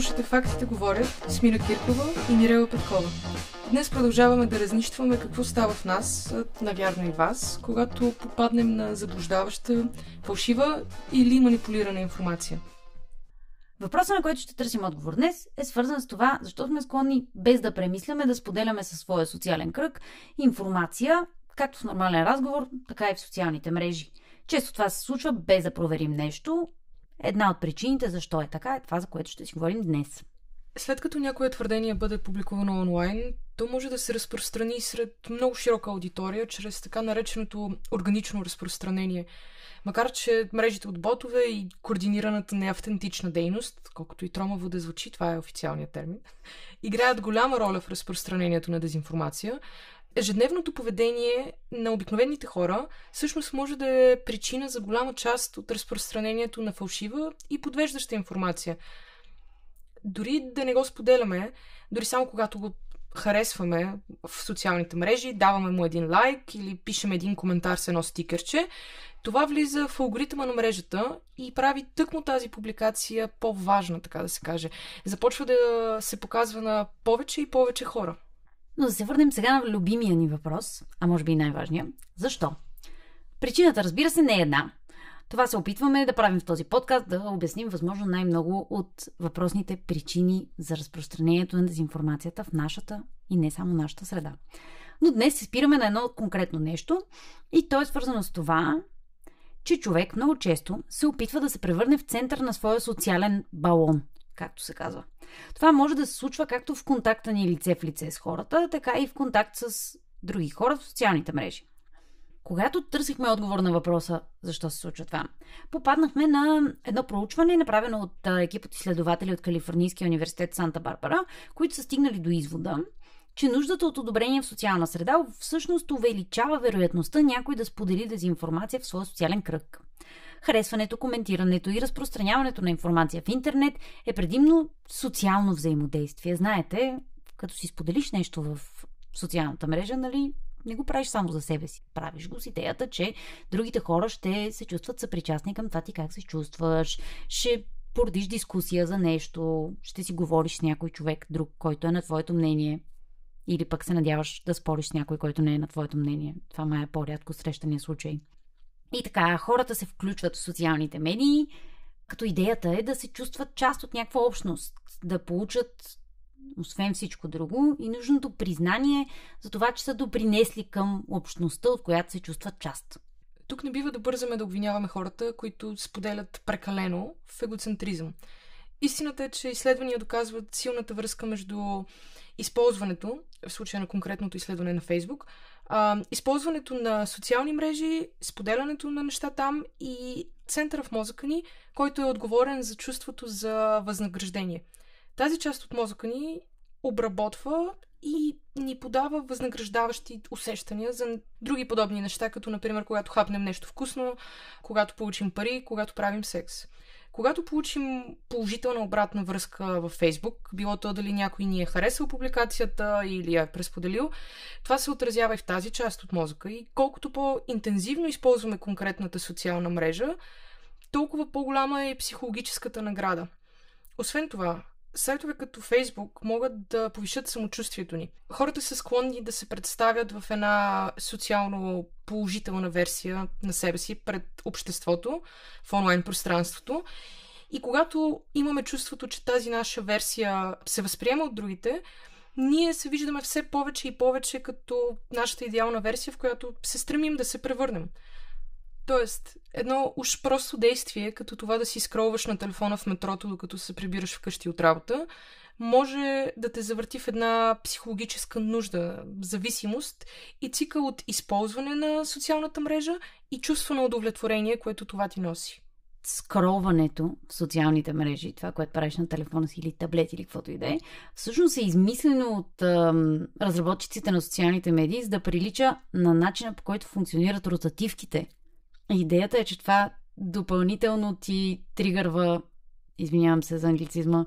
Слушате фактите говорят с Мира Киркова и Мирела Петкова. Днес продължаваме да разнищваме какво става в нас, навярно и вас, когато попаднем на заблуждаваща, фалшива или манипулирана информация. Въпросът, на който ще търсим отговор днес, е свързан с това, защо сме склонни, без да премисляме, да споделяме със своя социален кръг информация, както в нормален разговор, така и в социалните мрежи. Често това се случва без да проверим нещо. Една от причините защо е така е това, за което ще си говорим днес. След като някое твърдение бъде публикувано онлайн, то може да се разпространи сред много широка аудитория чрез така нареченото органично разпространение. Макар, че мрежите от ботове и координираната неавтентична дейност, колкото и тромаво да звучи, това е официалният термин, играят голяма роля в разпространението на дезинформация, ежедневното поведение на обикновените хора всъщност може да е причина за голяма част от разпространението на фалшива и подвеждаща информация. Дори да не го споделяме, дори само когато го харесваме в социалните мрежи, даваме му един лайк или пишем един коментар с едно стикерче, това влиза в алгоритъма на мрежата и прави тъкмо тази публикация по-важна, така да се каже. Започва да се показва на повече и повече хора. Но да се върнем сега на любимия ни въпрос, а може би и най-важния. Защо? Причината, разбира се, не е една. Това се опитваме да правим в този подкаст, да обясним възможно най-много от въпросните причини за разпространението на дезинформацията в нашата и не само нашата среда. Но днес се спираме на едно конкретно нещо и то е свързано с това, че човек много често се опитва да се превърне в център на своя социален балон, както се казва. Това може да се случва както в контакта ни лице в лице с хората, така и в контакт с други хора в социалните мрежи. Когато търсихме отговор на въпроса защо се случва това, попаднахме на едно проучване, направено от екип от изследователи от Калифорнийския университет Санта Барбара, които са стигнали до извода, че нуждата от одобрение в социална среда всъщност увеличава вероятността някой да сподели дезинформация в своя социален кръг. Харесването, коментирането и разпространяването на информация в интернет е предимно социално взаимодействие. Знаете, като си споделиш нещо в социалната мрежа, нали, не го правиш само за себе си. Правиш го с идеята, че другите хора ще се чувстват съпричастни към това ти как се чувстваш, ще породиш дискусия за нещо, ще си говориш с някой човек друг, който е на твоето мнение. Или пък се надяваш да спориш с някой, който не е на твоето мнение. Това май е по-рядко срещания случай. И така, хората се включват в социалните медии, като идеята е да се чувстват част от някаква общност, да получат, освен всичко друго, и нужното признание за това, че са допринесли към общността, от която се чувстват част. Тук не бива да бързаме да обвиняваме хората, които споделят прекалено в егоцентризъм. Истината е, че изследвания доказват силната връзка между използването, в случая на конкретното изследване на Фейсбук, а, използването на социални мрежи, споделянето на неща там и центъра в мозъка ни, който е отговорен за чувството за възнаграждение. Тази част от мозъка ни обработва и ни подава възнаграждаващи усещания за други подобни неща, като например когато хапнем нещо вкусно, когато получим пари, когато правим секс. Когато получим положителна обратна връзка във Фейсбук, било то дали някой ни е харесал публикацията или я е пресподелил, това се отразява и в тази част от мозъка. И колкото по-интензивно използваме конкретната социална мрежа, толкова по-голяма е психологическата награда. Освен това, сайтове като Фейсбук могат да повишат самочувствието ни. Хората са склонни да се представят в една социално положителна версия на себе си пред обществото, в онлайн пространството. И когато имаме чувството, че тази наша версия се възприема от другите, ние се виждаме все повече и повече като нашата идеална версия, в която се стремим да се превърнем. Тоест, едно уж просто действие, като това да си скролваш на телефона в метрото, докато се прибираш вкъщи от работа, може да те завърти в една психологическа нужда, зависимост и цикъл от използване на социалната мрежа и чувство на удовлетворение, което това ти носи. Скролването в социалните мрежи, това, което правиш на телефона си или таблет или каквото и да е, всъщност е измислено от ам, разработчиците на социалните медии, за да прилича на начина по който функционират ротативките Идеята е, че това допълнително ти тригърва, извинявам се за англицизма,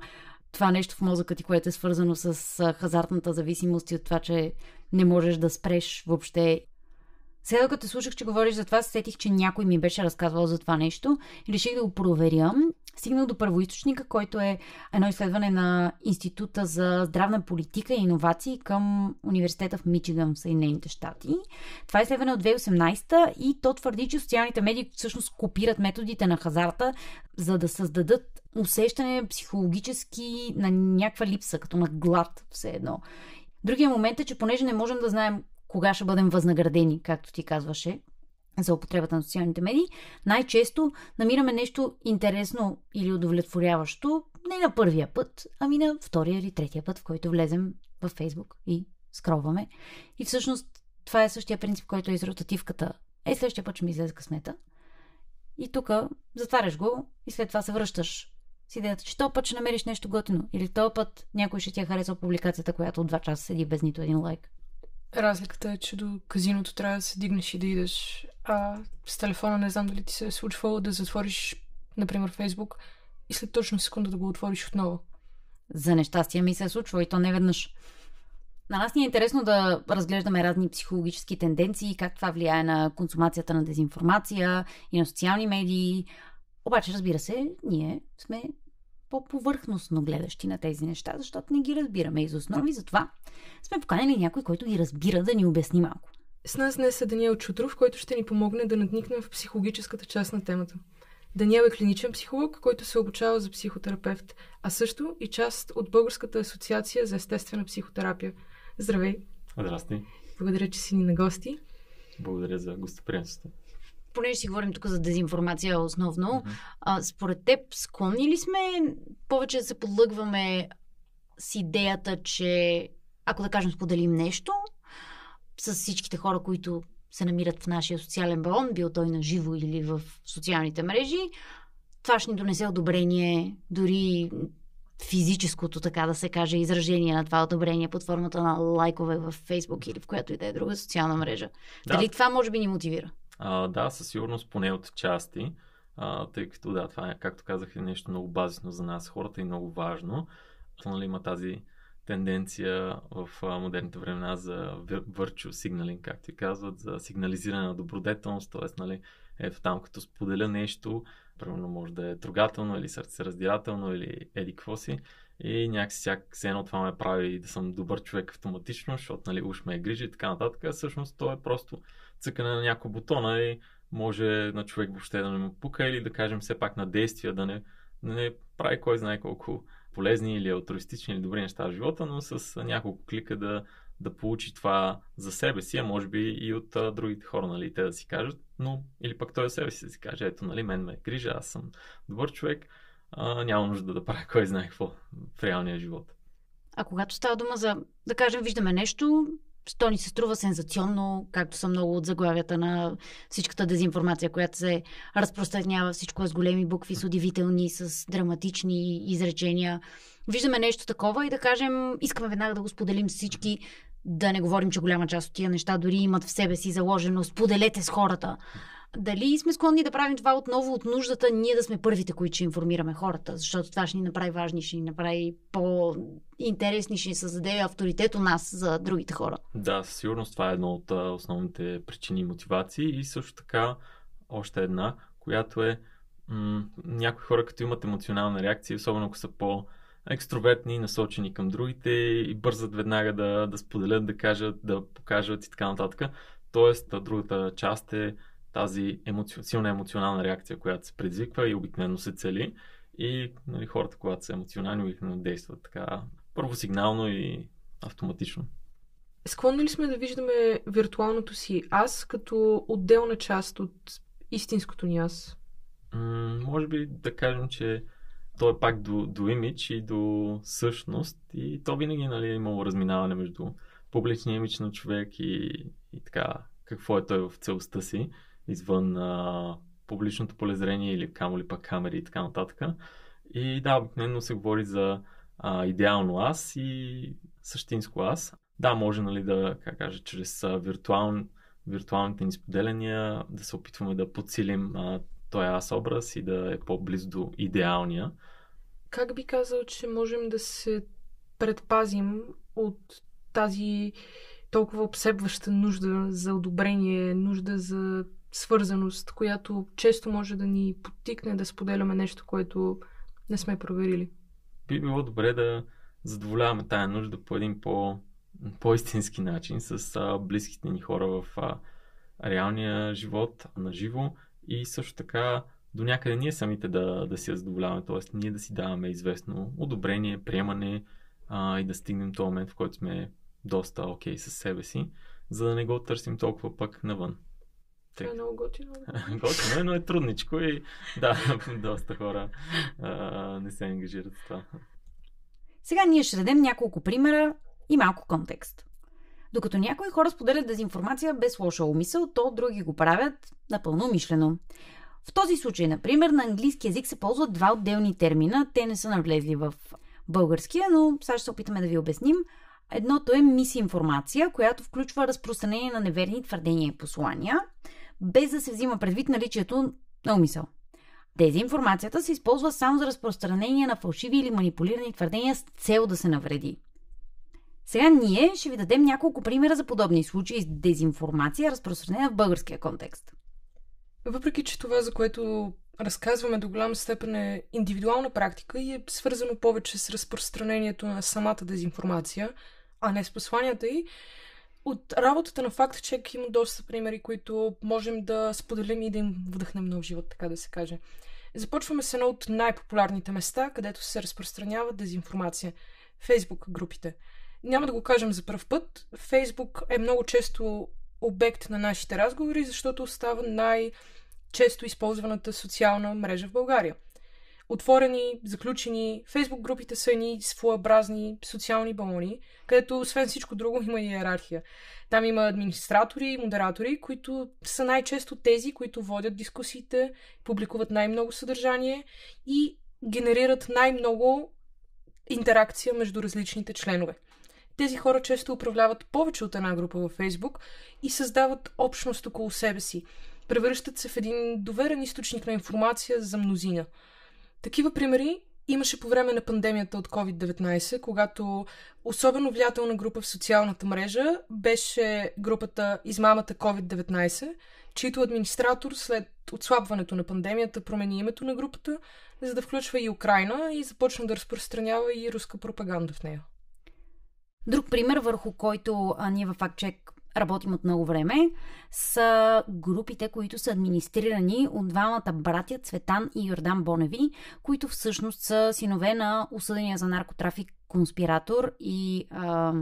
това нещо в мозъка ти, което е свързано с хазартната зависимост и от това, че не можеш да спреш въобще. Сега, докато слушах, че говориш за това, сетих, че някой ми беше разказвал за това нещо и реших да го проверя. стигнал до първоисточника, който е едно изследване на Института за здравна политика и иновации към Университета в Мичиган в Съединените щати. Това е изследване от 2018 и то твърди, че социалните медии всъщност копират методите на хазарта, за да създадат усещане психологически на някаква липса, като на глад все едно. Другия момент е, че понеже не можем да знаем кога ще бъдем възнаградени, както ти казваше, за употребата на социалните медии, най-често намираме нещо интересно или удовлетворяващо не на първия път, ами на втория или третия път, в който влезем в Фейсбук и скроваме. И всъщност това е същия принцип, който е из ротативката. Е, следващия път ще ми излезе късмета. И тук затваряш го и след това се връщаш с идеята, че този път ще намериш нещо готино. Или този път някой ще ти е харесал публикацията, която от два часа седи без нито един лайк. Разликата е, че до казиното трябва да се дигнеш и да идеш. А с телефона не знам дали ти се е случвало да затвориш, например, Фейсбук и след точно секунда да го отвориш отново. За нещастие ми се е случва и то не веднъж. На нас ни е интересно да разглеждаме разни психологически тенденции, как това влияе на консумацията на дезинформация и на социални медии. Обаче, разбира се, ние сме по-повърхностно гледащи на тези неща, защото не ги разбираме из основи. Затова сме поканили някой, който ги разбира да ни обясни малко. С нас днес е Даниел Чутров, който ще ни помогне да надникнем в психологическата част на темата. Даниел е клиничен психолог, който се обучава за психотерапевт, а също и част от Българската асоциация за естествена психотерапия. Здравей! Здрасти! Благодаря, че си ни на гости. Благодаря за гостоприемството понеже си говорим тук за дезинформация основно, mm-hmm. а, според теб склонни ли сме повече да се подлъгваме с идеята, че ако да кажем споделим нещо с всичките хора, които се намират в нашия социален балон, бил той на живо или в социалните мрежи, това ще ни донесе одобрение, дори физическото, така да се каже, изражение на това одобрение под формата на лайкове в Фейсбук или в която и да е друга социална мрежа. Да. Дали това може би ни мотивира? А, да, със сигурност поне от части, а, тъй като да, това е, както казах, е нещо много базисно за нас, хората и много важно. То, нали, има тази тенденция в модерните времена за virtue signaling, както ти казват, за сигнализиране на добродетелност, т.е. Нали, ето там, като споделя нещо, примерно може да е трогателно или сърцераздирателно или еди какво си, и някакси всяк, все едно това ме прави да съм добър човек автоматично, защото нали, уж ме е грижи и така нататък. Всъщност то е просто цъкане на някой бутона и може на човек въобще да не му пука или да кажем все пак на действия да не, не прави кой знае колко полезни или алтруистични или добри неща в живота, но с няколко клика да, да получи това за себе си, а може би и от а, другите хора, нали, те да си кажат, но или пък той за себе си да си каже, ето, нали, мен ме е грижа, аз съм добър човек, а, няма нужда да правя кой знае какво в реалния живот. А когато става дума за, да кажем, виждаме нещо, то ни се струва сензационно, както са много от заглавията на всичката дезинформация, която се разпространява. Всичко е с големи букви, с удивителни, с драматични изречения. Виждаме нещо такова и да кажем, искаме веднага да го споделим с всички, да не говорим, че голяма част от тия неща дори имат в себе си заложено споделете с хората. Дали сме склонни да правим това отново от нуждата ние да сме първите, които ще информираме хората, защото това ще ни направи важни, ще ни направи по-интересни, ще ни създаде авторитет у нас за другите хора. Да, със сигурност това е една от основните причини и мотивации и също така още една, която е м- някои хора, като имат емоционална реакция, особено ако са по- екстровертни, насочени към другите и бързат веднага да, да споделят, да кажат, да покажат и така нататък. Тоест, другата част е тази емоци... силна емоционална реакция, която се предизвиква и обикновено се цели. И нали, хората, когато са емоционални, обикновено действат така първосигнално и автоматично. Склонни ли сме да виждаме виртуалното си аз като отделна част от истинското ни аз? М- може би да кажем, че то е пак до, до имидж и до същност и то винаги нали, е имало разминаване между публичния имидж на човек и, и така какво е той в целостта си извън а, публичното полезрение или камо ли пък камери и така нататък. И да, обикновено се говори за а, идеално аз и същинско аз. Да, може нали, да, как кажа, чрез а, виртуал, виртуалните ни споделяния да се опитваме да подсилим а, този аз образ и да е по-близо до идеалния. Как би казал, че можем да се предпазим от тази толкова обсебваща нужда за одобрение, нужда за свързаност, която често може да ни подтикне да споделяме нещо, което не сме проверили. Би било добре да задоволяваме тая нужда по един по, по-истински начин с а, близките ни хора в а, реалния живот, на живо и също така до някъде ние самите да, да си я задоволяваме, т.е. ние да си даваме известно одобрение, приемане а, и да стигнем този момент, в който сме доста окей okay със себе си, за да не го търсим толкова пък навън. Това е много готино. готино е, но е трудничко и да, доста хора а, не се ангажират с това. Сега ние ще дадем няколко примера и малко контекст. Докато някои хора споделят дезинформация без лоша умисъл, то други го правят напълно мишлено. В този случай, например, на английски язик се ползват два отделни термина. Те не са навлезли в българския, но сега ще се опитаме да ви обясним. Едното е мисинформация, която включва разпространение на неверни твърдения и послания, без да се взима предвид наличието на умисъл. Дезинформацията се използва само за разпространение на фалшиви или манипулирани твърдения с цел да се навреди. Сега ние ще ви дадем няколко примера за подобни случаи с дезинформация, разпространена в българския контекст. Въпреки, че това, за което разказваме до голяма степен е индивидуална практика и е свързано повече с разпространението на самата дезинформация, а не с посланията й, от работата на факт чек има доста примери, които можем да споделим и да им вдъхнем нов живот, така да се каже. Започваме с едно от най-популярните места, където се разпространява дезинформация. Фейсбук групите. Няма да го кажем за първ път. Фейсбук е много често обект на нашите разговори, защото остава най- често използваната социална мрежа в България. Отворени, заключени, фейсбук групите са едни своеобразни социални балони, където освен всичко друго има и иерархия. Там има администратори и модератори, които са най-често тези, които водят дискусиите, публикуват най-много съдържание и генерират най-много интеракция между различните членове. Тези хора често управляват повече от една група във Фейсбук и създават общност около себе си. Превръщат се в един доверен източник на информация за мнозина. Такива примери имаше по време на пандемията от COVID-19, когато особено влиятелна група в социалната мрежа беше групата Измамата COVID-19, чийто администратор след отслабването на пандемията промени името на групата, за да включва и Украина и започна да разпространява и руска пропаганда в нея. Друг пример, върху който а, ние във FactCheck работим от много време, са групите, които са администрирани от двамата братя Цветан и Йордан Боневи, които всъщност са синове на осъдения за наркотрафик конспиратор и а,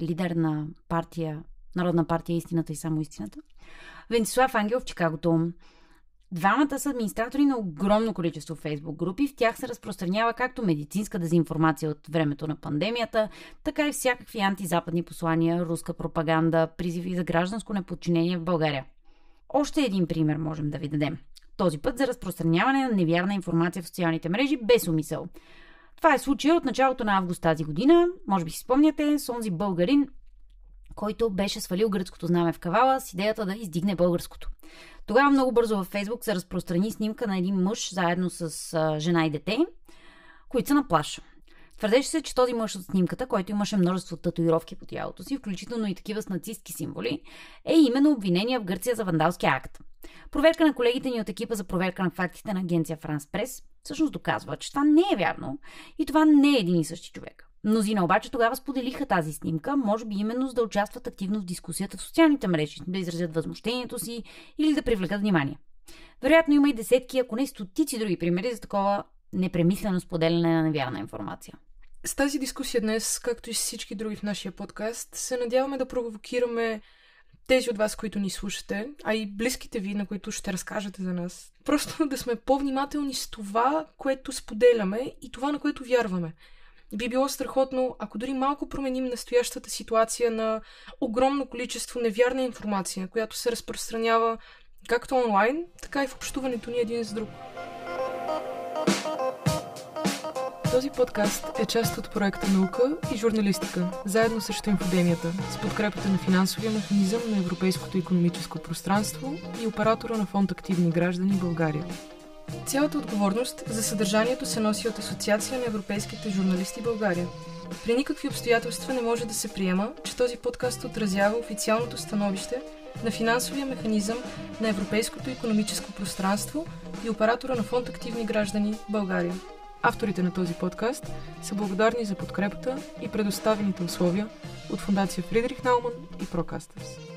лидер на партия, Народна партия Истината и само истината. Венцислав Ангел в Чикагото. Двамата са администратори на огромно количество фейсбук групи. В тях се разпространява както медицинска дезинформация от времето на пандемията, така и всякакви антизападни послания, руска пропаганда, призиви за гражданско неподчинение в България. Още един пример можем да ви дадем. Този път за разпространяване на невярна информация в социалните мрежи без умисъл. Това е случая от началото на август тази година. Може би си спомняте, с онзи българин, който беше свалил гръцкото знаме в кавала с идеята да издигне българското. Тогава много бързо във Фейсбук се разпространи снимка на един мъж заедно с а, жена и дете, които са на плаш. Твърдеше се, че този мъж от снимката, който имаше множество татуировки по тялото си, включително и такива с нацистски символи, е именно обвинение в Гърция за вандалски акт. Проверка на колегите ни от екипа за проверка на фактите на агенция Франс Прес всъщност доказва, че това не е вярно и това не е един и същи човек. Мнозина обаче тогава споделиха тази снимка, може би именно за да участват активно в дискусията в социалните мрежи, да изразят възмущението си или да привлекат внимание. Вероятно има и десетки, ако не стотици други примери за такова непремислено споделяне на невярна информация. С тази дискусия днес, както и с всички други в нашия подкаст, се надяваме да провокираме тези от вас, които ни слушате, а и близките ви, на които ще разкажете за нас. Просто да сме по-внимателни с това, което споделяме и това, на което вярваме би било страхотно, ако дори малко променим настоящата ситуация на огромно количество невярна информация, която се разпространява както онлайн, така и в общуването ни един с друг. Този подкаст е част от проекта Наука и журналистика, заедно срещу инфодемията, с подкрепата на финансовия механизъм на Европейското економическо пространство и оператора на фонд Активни граждани България. Цялата отговорност за съдържанието се носи от Асоциация на европейските журналисти България. При никакви обстоятелства не може да се приема, че този подкаст отразява официалното становище на финансовия механизъм на Европейското економическо пространство и оператора на фонд Активни граждани България. Авторите на този подкаст са благодарни за подкрепата и предоставените условия от Фундация Фридрих Науман и Прокастърс.